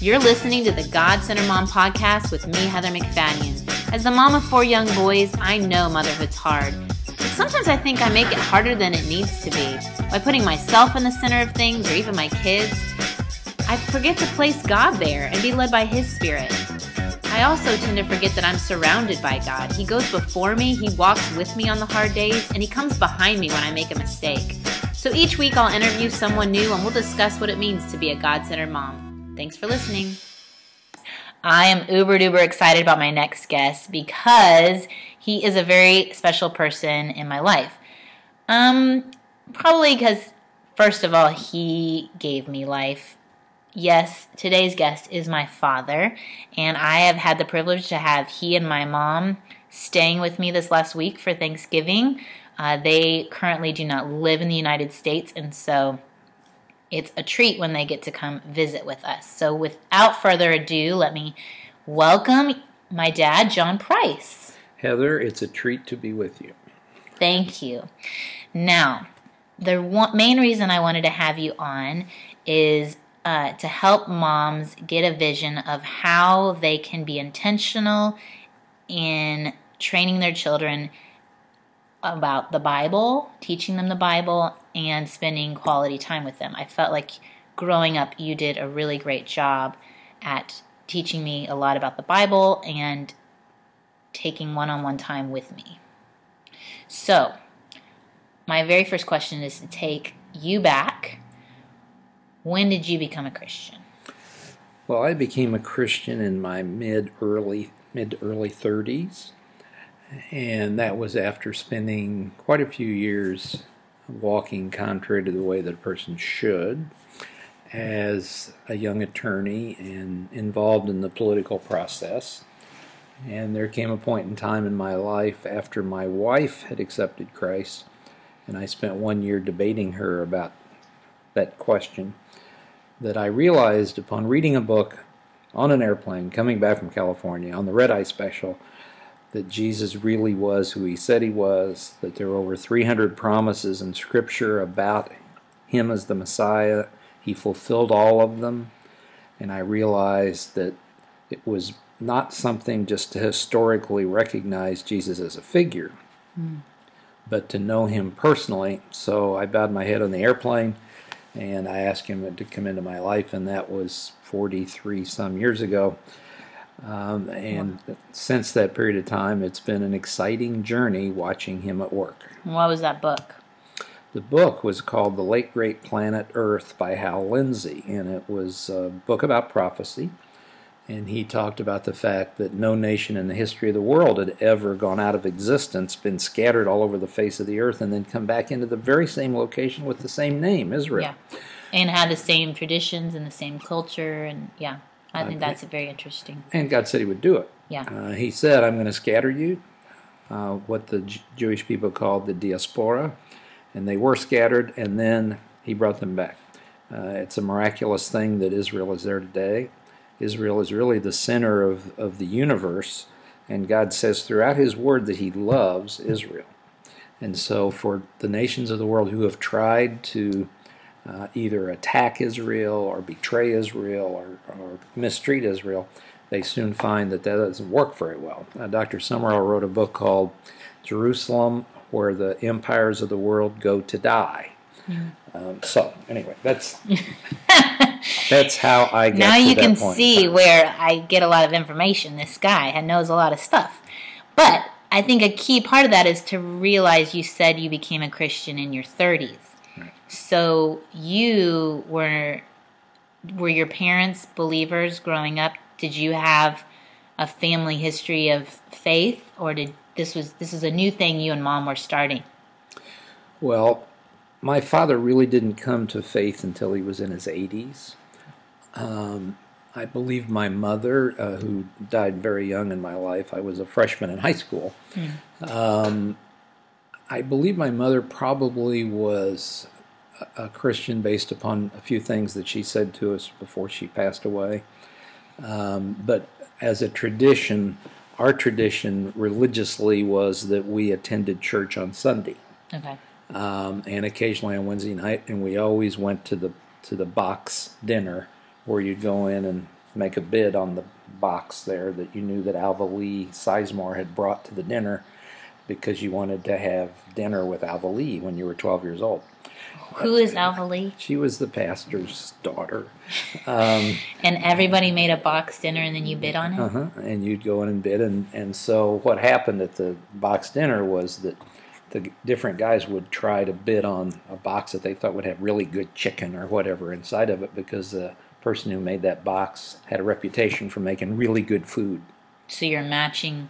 You're listening to the God Centered Mom podcast with me, Heather MacFadyen. As the mom of four young boys, I know motherhood's hard. But sometimes I think I make it harder than it needs to be. By putting myself in the center of things, or even my kids, I forget to place God there and be led by His Spirit. I also tend to forget that I'm surrounded by God. He goes before me, He walks with me on the hard days, and He comes behind me when I make a mistake. So each week I'll interview someone new and we'll discuss what it means to be a God centered mom. Thanks for listening. I am uber duper excited about my next guest because he is a very special person in my life. Um, probably because, first of all, he gave me life. Yes, today's guest is my father, and I have had the privilege to have he and my mom staying with me this last week for Thanksgiving. Uh, they currently do not live in the United States, and so it's a treat when they get to come visit with us. So, without further ado, let me welcome my dad, John Price. Heather, it's a treat to be with you. Thank you. Now, the one, main reason I wanted to have you on is uh, to help moms get a vision of how they can be intentional in training their children about the Bible, teaching them the Bible, and spending quality time with them. I felt like growing up, you did a really great job at teaching me a lot about the Bible and taking one on one time with me. So, my very first question is to take you back. When did you become a Christian? Well, I became a Christian in my mid early mid early 30s and that was after spending quite a few years walking contrary to the way that a person should as a young attorney and involved in the political process. And there came a point in time in my life after my wife had accepted Christ, and I spent one year debating her about that question, that I realized upon reading a book on an airplane coming back from California on the red eye special that Jesus really was who he said he was, that there were over 300 promises in Scripture about him as the Messiah. He fulfilled all of them, and I realized that it was not something just to historically recognize Jesus as a figure, mm. but to know him personally. So I bowed my head on the airplane and I asked him to come into my life, and that was 43 some years ago. Um, and wow. since that period of time, it's been an exciting journey watching him at work. What was that book? The book was called The Late Great Planet Earth by Hal Lindsey, and it was a book about prophecy. And he talked about the fact that no nation in the history of the world had ever gone out of existence, been scattered all over the face of the earth, and then come back into the very same location with the same name, Israel. Yeah. And had the same traditions and the same culture, and yeah. I think that's very interesting. And God said He would do it. Yeah. Uh, he said, "I'm going to scatter you," uh, what the J- Jewish people called the diaspora, and they were scattered, and then He brought them back. Uh, it's a miraculous thing that Israel is there today. Israel is really the center of, of the universe, and God says throughout His Word that He loves Israel. And so, for the nations of the world who have tried to uh, either attack Israel or betray Israel or, or, mistreat Israel, they soon find that that doesn't work very well. Uh, Dr. Summerall wrote a book called Jerusalem, where the empires of the world go to die. Mm. Um, so anyway, that's that's how I get. Now you can point. see where I get a lot of information. This guy knows a lot of stuff, but I think a key part of that is to realize you said you became a Christian in your 30s. So you were were your parents believers growing up? Did you have a family history of faith or did this was this is a new thing you and mom were starting? Well, my father really didn't come to faith until he was in his 80s. Um, I believe my mother, uh, who died very young in my life, I was a freshman in high school. Mm. Um, I believe my mother probably was a Christian based upon a few things that she said to us before she passed away. Um, but as a tradition, our tradition religiously was that we attended church on Sunday. Okay. Um, and occasionally on Wednesday night, and we always went to the to the box dinner where you'd go in and make a bid on the box there that you knew that Alva Lee Sizemore had brought to the dinner because you wanted to have dinner with Alva Lee when you were 12 years old. Who is Alva Lee? She was the pastor's daughter. Um, And everybody made a box dinner and then you bid on it? uh-huh, and you'd go in and bid. And, and so what happened at the box dinner was that the different guys would try to bid on a box that they thought would have really good chicken or whatever inside of it because the person who made that box had a reputation for making really good food. So you're matching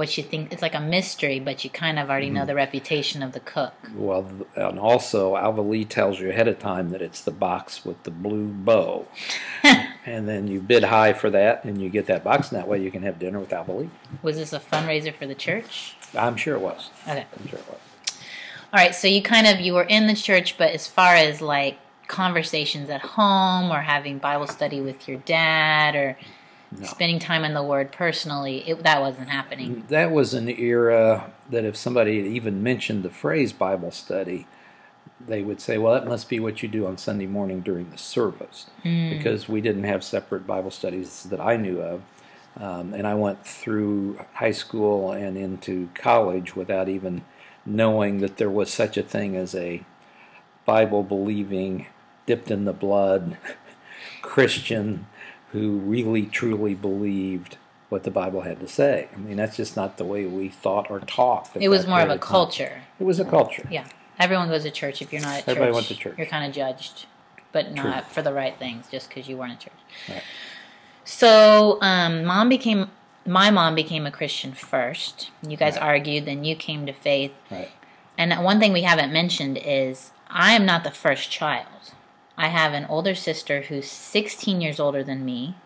what you think it's like a mystery, but you kind of already Mm-hmm. know the reputation of the cook. Well, and also Alva Lee tells you ahead of time that it's the box with the blue bow. and then you bid high for that and you get that box, and that way you can have dinner with Alva Lee. Was this a fundraiser for the church? I'm sure it was. Okay. I'm sure it was. All right, so you kind of you were in the church, but as far as like conversations at home or having Bible study with your dad or No. spending time in the Word personally, it, that wasn't happening. That was an era that if somebody even mentioned the phrase Bible study, they would say, well, that must be what you do on Sunday morning during the service. Because we didn't have separate Bible studies that I knew of. Um, and I went through high school and into college without even knowing that there was such a thing as a Bible believing, dipped in the blood Christian who really truly believed what the Bible had to say. I mean, that's just not the way we thought or talked. It was more of a time. culture. It was a culture. Yeah, everyone goes to church. If you're not at Everybody church, went to church. you're kind of judged, but True. not for the right things, just because you weren't at church. Right. So, um, mom became my mom became a Christian first. You guys Right. argued, then you came to faith. Right. And one thing we haven't mentioned is I am not the first child. I have an older sister who's 16 years older than me,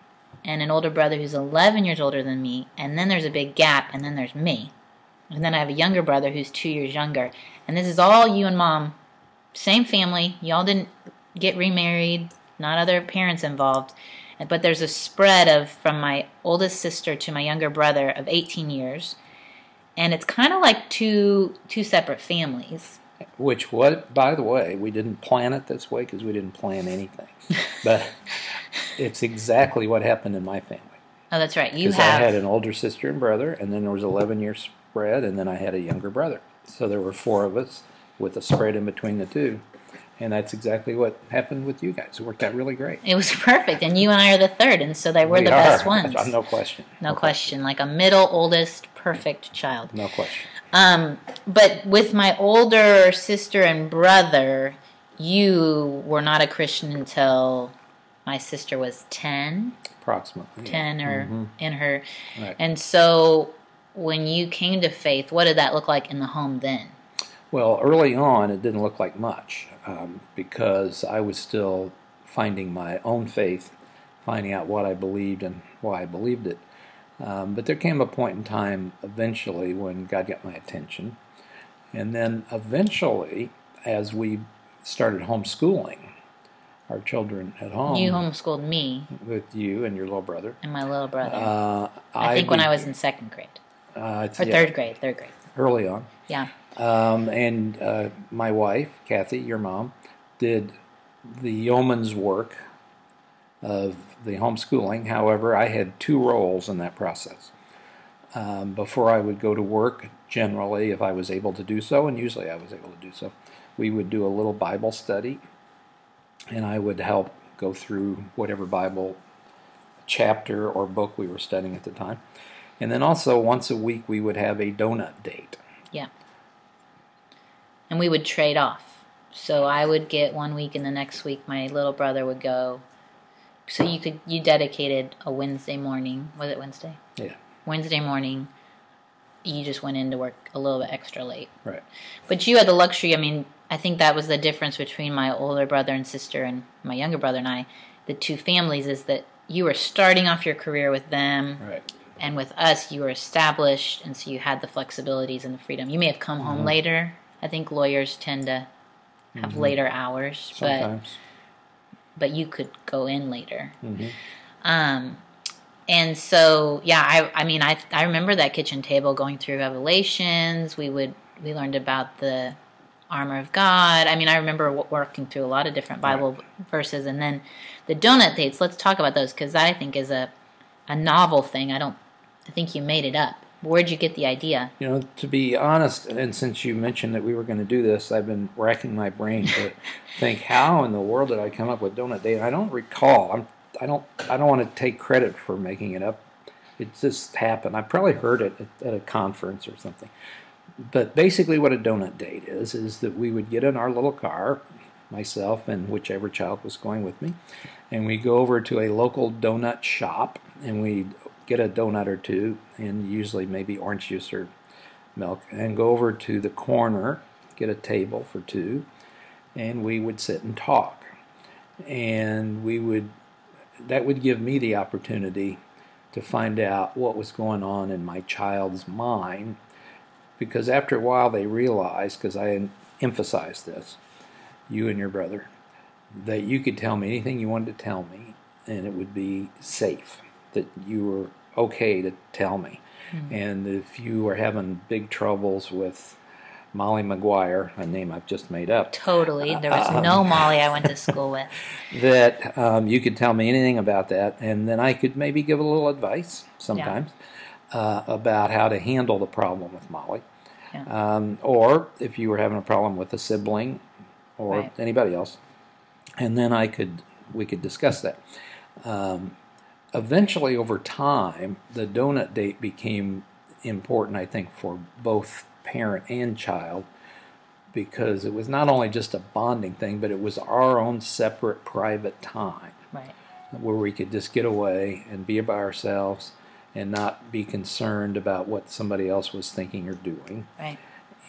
and an older brother who's 11 years older than me, and then there's a big gap, and then there's me. And then I have a younger brother who's two years younger. And this is all you and mom, same family. Y'all didn't get remarried, not other parents involved. But there's a spread of from my oldest sister to my younger brother of 18 years. And it's kind of like two two separate families. Which, what, by the way, we didn't plan it this way because we didn't plan anything. but it's exactly what happened in my family. Oh, that's right. You Because I had an older sister and brother, and then there was 11 year spread, and then I had a younger brother. So there were four of us with a spread in between the two. And that's exactly what happened with you guys. It worked out really great. it was perfect, and you and I are the third, and so they were We the are. best ones. No question. No question, like a middle oldest perfect child. No question. Um, but with my older sister and brother, you were not a Christian until my sister was 10, Approximately. 10 or Mhm. in her. Right. And so when you came to faith, what did that look like in the home then? Well, early on, it didn't look like much um, because I was still finding my own faith, finding out what I believed and why I believed it. Um, but there came a point in time eventually when God got my attention. And then eventually, as we started homeschooling our children at home You homeschooled me with you and your little brother, and my little brother. uh, I think when I was in second grade uh, it's- or yeah, third grade. Third grade. early on. Yeah. Um, and uh, my wife, Kathy, your mom, did the yeoman's work of the homeschooling. However, I had two roles in that process. Um, before I would go to work, generally, if I was able to do so, and usually I was able to do so, we would do a little Bible study, and I would help go through whatever Bible chapter or book we were studying at the time. And then also, once a week, we would have a donut date. Yeah. And we would trade off. So I would get one week, and the next week my little brother would go. So you could you dedicated a Wednesday morning. Was it Wednesday? Yeah, Wednesday morning. You just went into work a little bit extra late. right. But you had the luxury. I mean, I think that was the difference between my older brother and sister and my younger brother and I. The two families is that you were starting off your career with them, Right. and with us, you were established, and so you had the flexibilities and the freedom. You may have come Mm-hmm. home later. I think lawyers tend to have later hours, Sometimes. but you could go in later. Mhm. Um, and so yeah, I I mean I I remember that kitchen table going through Revelations. We would we learned about the armor of God. I mean, I remember working through a lot of different Bible verses, and then the donut dates. Let's talk about those because that I think is a a novel thing. I don't. I think you made it up. Where'd you get the idea? You know, to be honest, and since you mentioned that we were going to do this, I've been racking my brain to think how in the world did I come up with donut date? I don't recall. I'm. I don't. I don't want to take credit for making it up. It just happened. I probably heard it at, at a conference or something. But basically, what a donut date is is that we would get in our little car, myself and whichever child was going with me, and we go over to a local donut shop and we get a donut or two, and usually maybe orange juice or milk, and go over to the corner, get a table for two, and we would sit and talk. And we would, that would give me the opportunity to find out what was going on in my child's mind, because after a while they realized, because I emphasized this, you and your brother, that you could tell me anything you wanted to tell me, and it would be safe that you were okay to tell me. Mm-hmm. And if you were having big troubles with Molly McGuire, a name I've just made up. Totally. There was um, no Molly I went to school with. that um, you could tell me anything about that, and then I could maybe give a little advice sometimes yeah. uh, about how to handle the problem with Molly. Yeah. Um, or if you were having a problem with a sibling or right. anybody else, and then I could we could discuss that. Um, eventually, over time, the donut date became important, I think, for both parent and child because it was not only just a bonding thing, but it was our own separate private time. Right. Where we could just get away and be by ourselves and not be concerned about what somebody else was thinking or doing. Right.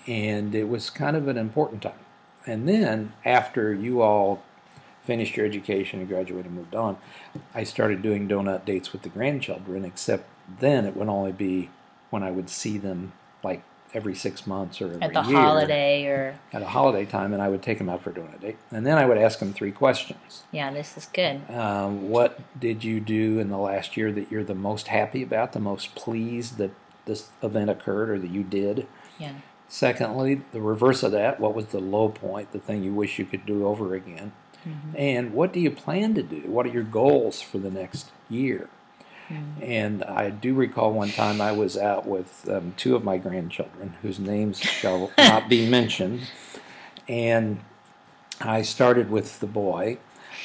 And it was kind of an important time. And then after you all finished your education and graduated and moved on, I started doing donut dates with the grandchildren, except then it would only be when I would see them like every six months or every at the year, holiday or at a holiday time, and I would take them out for a donut date, and then I would ask them three questions. Yeah, this is good. Um, what did you do in the last year that you're the most happy about, the most pleased that this event occurred or that you did? Yeah. Secondly, the reverse of that, what was the low point, the thing you wish you could do over again? Mm-hmm. And what do you plan to do? What are your goals for the next year? Mm-hmm. And I do recall one time I was out with um, two of my grandchildren, whose names shall not be mentioned. And I started with the boy,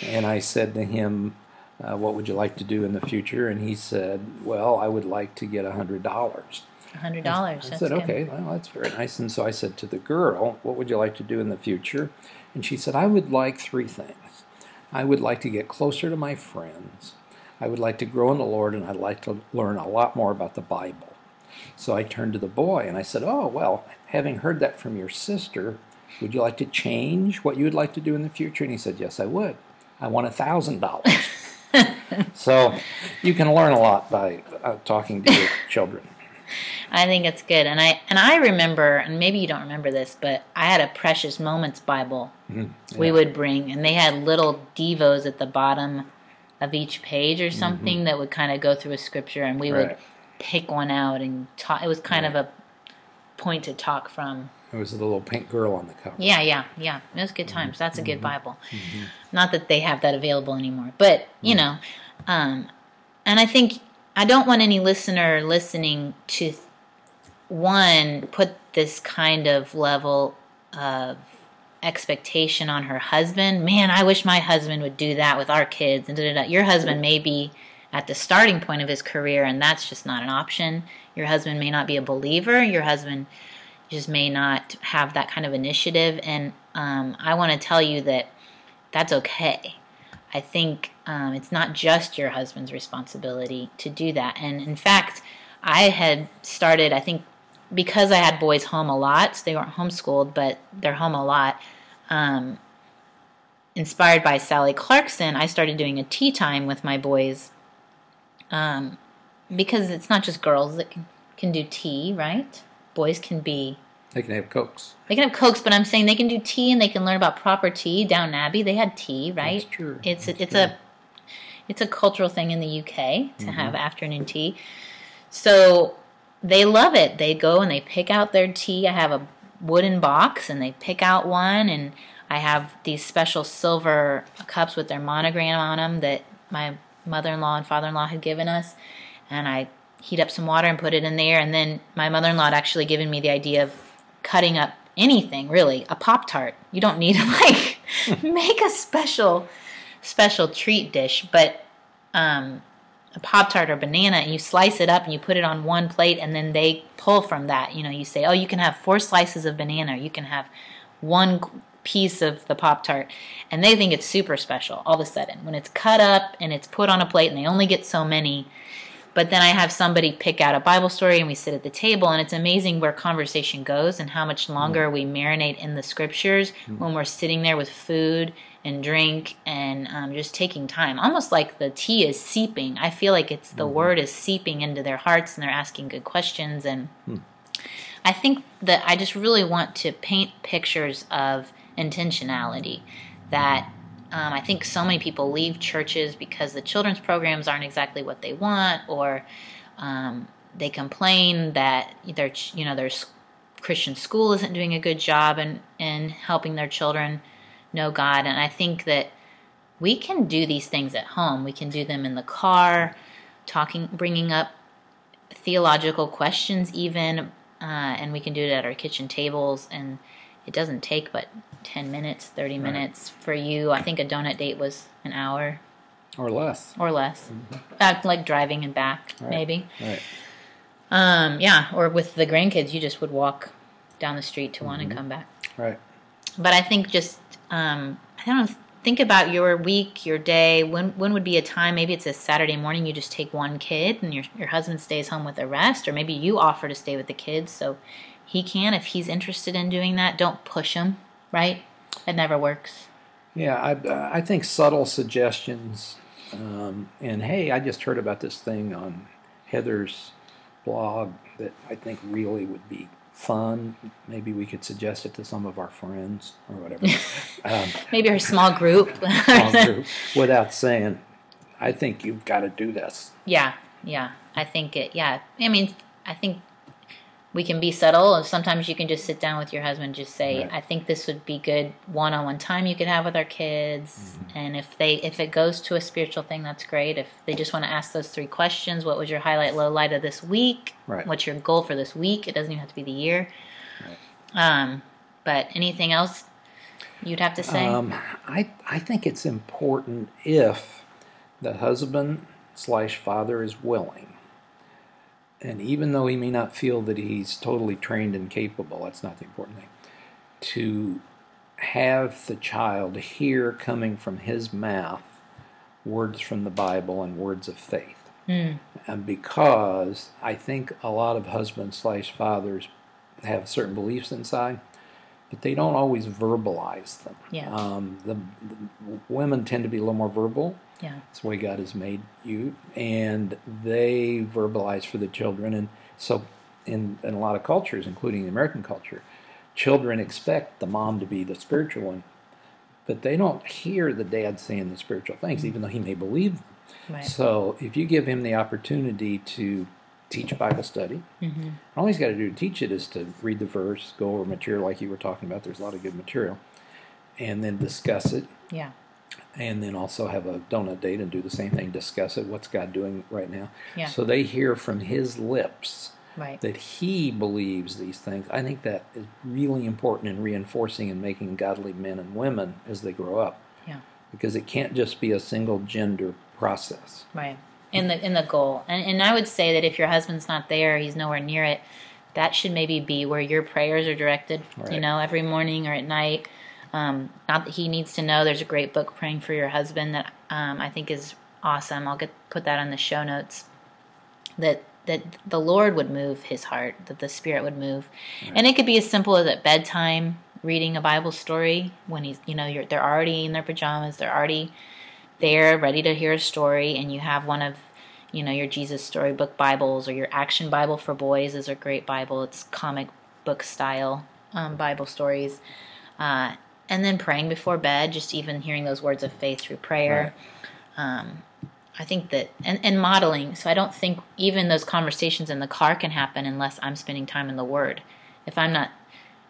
and I said to him, uh, What would you like to do in the future? And he said, Well, I would like to get $100 hundred dollars. I, said, okay, well, that's very nice. And so I said to the girl, what would you like to do in the future? And she said, I would like three things. I would like to get closer to my friends. I would like to grow in the Lord, and I'd like to learn a lot more about the Bible. So I turned to the boy and I said, Oh, well, having heard that from your sister, would you like to change what you would like to do in the future? And he said, Yes, I would. I want a thousand dollars. So you can learn a lot by uh, talking to your children. I think it's good, and I and I remember, and maybe you don't remember this, but I had a Precious Moments Bible mm-hmm. yeah. we would bring, and they had little devos at the bottom of each page or something mm-hmm. that would kind of go through a scripture, and we right. would pick one out and talk. It was kind right. of a point to talk from. It was a little pink girl on the cover. Yeah, yeah, yeah. It was good mm-hmm. times. That's a good mm-hmm. Bible. Mm-hmm. Not that they have that available anymore, but you know, um, and I think I don't want any listener listening to one put this kind of level of expectation on her husband. Man, I wish my husband would do that with our kids. And da, da, da. your husband may be at the starting point of his career, and that's just not an option. Your husband may not be a believer. Your husband just may not have that kind of initiative. And um, I want to tell you that that's okay. I think um, it's not just your husband's responsibility to do that. And in fact, I had started, I think, because I had boys home a lot, so they weren't homeschooled, but they're home a lot. Um, inspired by Sally Clarkson, I started doing a tea time with my boys. Um, because it's not just girls that can, can do tea, right? Boys can be. They can have cokes. They can have cokes, but I'm saying they can do tea and they can learn about proper tea. Downton Abbey, they had tea, right? That's true. It's That's it's true. a it's a cultural thing in the UK to mm-hmm. have afternoon tea. So they love it. They go and they pick out their tea. I have a wooden box and they pick out one and I have these special silver cups with their monogram on them that my mother-in-law and father-in-law had given us and I heat up some water and put it in there and then my mother-in-law had actually given me the idea of cutting up anything really a pop tart you don't need to like make a special special treat dish but um a pop tart or banana and you slice it up and you put it on one plate and then they pull from that. You know you say oh you can have four slices of banana. You can have one piece of the pop tart. And they think it's super special all of a sudden. When it's cut up and it's put on a plate and they only get so many but then I have somebody pick out a Bible story and we sit at the table and it's amazing where conversation goes and how much longer mm. we marinate in the scriptures mm. when we're sitting there with food and drink and um, just taking time. Almost like the tea is seeping. I feel like it's the word is seeping into their hearts and they're asking good questions and I think that I just really want to paint pictures of intentionality that um, I think so many people leave churches because the children's programs aren't exactly what they want, or um, they complain that their you know their Christian school isn't doing a good job in in helping their children know God. And I think that we can do these things at home. We can do them in the car, talking, bringing up theological questions, even, uh, and we can do it at our kitchen tables. And it doesn't take but 10 minutes, 30 minutes for you. I think a donut date was an hour or less. or less, uh, like driving and back, Right. maybe. Right. Um, yeah, or with the grandkids, you just would walk down the street to one and come back. Right. But I think just um, I don't know. Think about your week, your day. When when would be a time? Maybe it's a Saturday morning. You just take one kid, and your your husband stays home with the rest, or maybe you offer to stay with the kids so he can if he's interested in doing that. Don't push him. Right? It never works. Yeah, I, I think subtle suggestions. Um, and hey, I just heard about this thing on Heather's blog that I think really would be fun. Maybe we could suggest it to some of our friends or whatever. um, Maybe her small group. small group, without saying, I think you've got to do this. Yeah, yeah. I think it. Yeah, I mean, I think we can be subtle. and Sometimes you can just sit down with your husband, and just say, Right. "I think this would be good one-on-one time you could have with our kids." And if they, if it goes to a spiritual thing, that's great. If they just want to ask those three questions, what was your highlight, low light of this week? Right. What's your goal for this week? It doesn't even have to be the year. Right. Um, but anything else you'd have to say? Um, I I think it's important if the husband slash father is willing, and even though he may not feel that he's totally trained and capable, that's not the important thing. To have the child hear coming from his mouth words from the Bible and words of faith. Hmm. And because I think a lot of husbands slash fathers have certain beliefs inside, but they don't always verbalize them. Yeah. Um, the, the women tend to be a little more verbal. yeah. That's the way God has made you, and they verbalize for the children. And so, in, in a lot of cultures, including the American culture, children expect the mom to be the spiritual one, but they don't hear the dad saying the spiritual things, even though he may believe them. Right. So, if you give him the opportunity to teach Bible study, hmm all he's got to do to teach it is to read the verse, go over material like you were talking about. There's a lot of good material, and then discuss it, Yeah. and then also have a donut date and do the same thing. Discuss it. What's God doing right now? Yeah. So they hear from His lips Right. that He believes these things. I think that is really important in reinforcing and making godly men and women as they grow up, Yeah. because it can't just be a single gender process. Right. In the in the goal. And and I would say that if your husband's not there, he's nowhere near it, that should maybe be where your prayers are directed, you know, every morning or at night. Um, not that he needs to know there's a great book praying for your husband that um, I think is awesome. I'll get put that on the show notes. That that the Lord would move his heart, that the Spirit would move, and it could be as simple as at bedtime reading a Bible story when he's you know you're they're already in their pajamas, they're already there ready to hear a story and you have one of you know your jesus storybook bibles or your action bible for boys is a great bible. It's comic book style um, bible stories. Uh, and then praying before bed just even hearing those words of faith through prayer. Um, i think that and, and modeling. So i don't think even those conversations in the car can happen unless i'm spending time in the word. If i'm not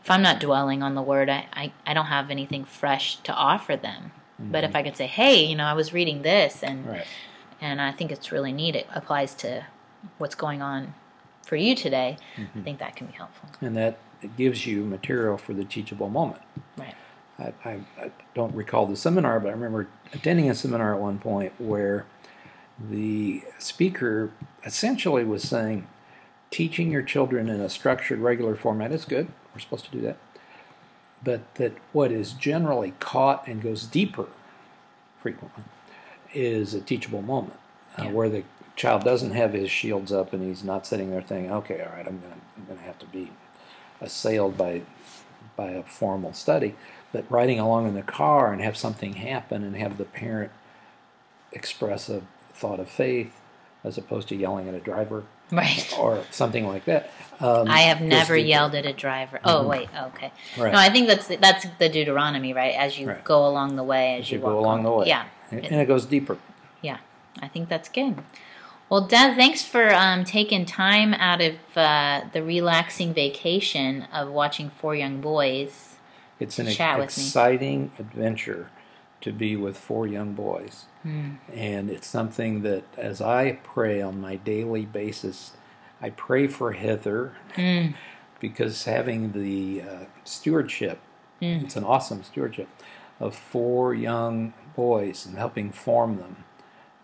if I'm not dwelling on the word, I, I, I don't have anything fresh to offer them. But if mm-hmm. I could say, hey, you know, I was reading this and Right. and I think it's really neat. It applies to what's going on for you today. I mm-hmm. think that can be helpful. And that gives you material for the teachable moment. Right. I, I, I don't recall the seminar, but I remember attending a seminar at one point where the speaker essentially was saying, teaching your children in a structured, regular format is good. We're supposed to do that. But that what is generally caught and goes deeper frequently is a teachable moment uh, Yeah. where the child doesn't have his shields up and he's not sitting there thinking, okay, all right, I'm going to I'm gonna have to be assailed by by a formal study, but riding along in the car and have something happen and have the parent express a thought of faith as opposed to yelling at a driver Right. or something like that. Um, I have never yelled at a driver. Oh wait, okay. Right. No, I think that's that's the Deuteronomy, right? As you Right. go along the way, as, as you walk go along on- the way. Yeah, and, and it goes deeper. yeah. I think that's good. Well, Dad, thanks for um, taking time out of uh, the relaxing vacation of watching Four Young Boys. It's an Chat with me. exciting adventure to be with four young boys. Hmm. And it's something that, as I pray on my daily basis, I pray for Heather Mm. because having the uh, stewardship, Mm. it's an awesome stewardship, of four young boys and helping form them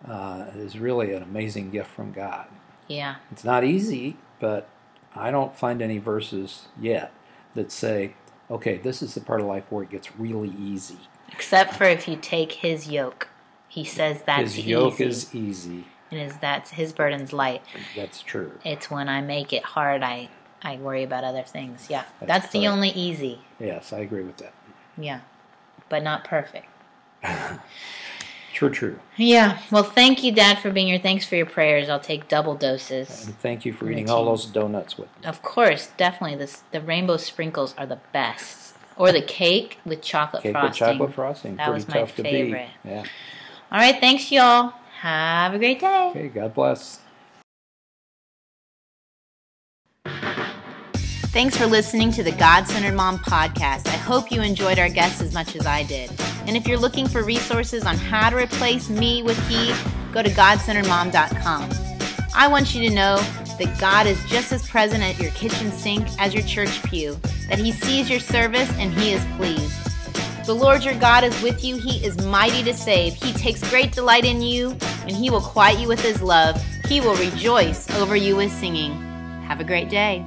uh, is really an amazing gift from God. Yeah, It's not easy, but I don't find any verses yet that say, okay, this is the part of life where it gets really easy. except for if you take his yoke. He says that's His yoke easy, is easy. and is that's his burden's light. That's true. It's when I make it hard, I I worry about other things. Yeah, That's that's, the only easy. Yes, I agree with that. Yeah, but not perfect. True, true. Yeah. Well, thank you, Dad, for being here. Thanks for your prayers. I'll take double doses. And thank you for eating all those donuts with me. Of course, definitely. This the rainbow sprinkles are the best, or the cake with chocolate Cake with frosting. chocolate frosting. That Pretty was my favorite. Yeah. All right. Thanks, y'all. Have a great day. Okay, God bless. Thanks for listening to the God Centered Mom podcast. I hope you enjoyed our guests as much as I did. And if you're looking for resources on how to replace me with he, go to godcenteredmom.com. I want you to know that God is just as present at your kitchen sink as your church pew, that he sees your service and he is pleased. The Lord your God is with you. He is mighty to save. He takes great delight in you, and he will quiet you with his love. He will rejoice over you with singing. Have a great day.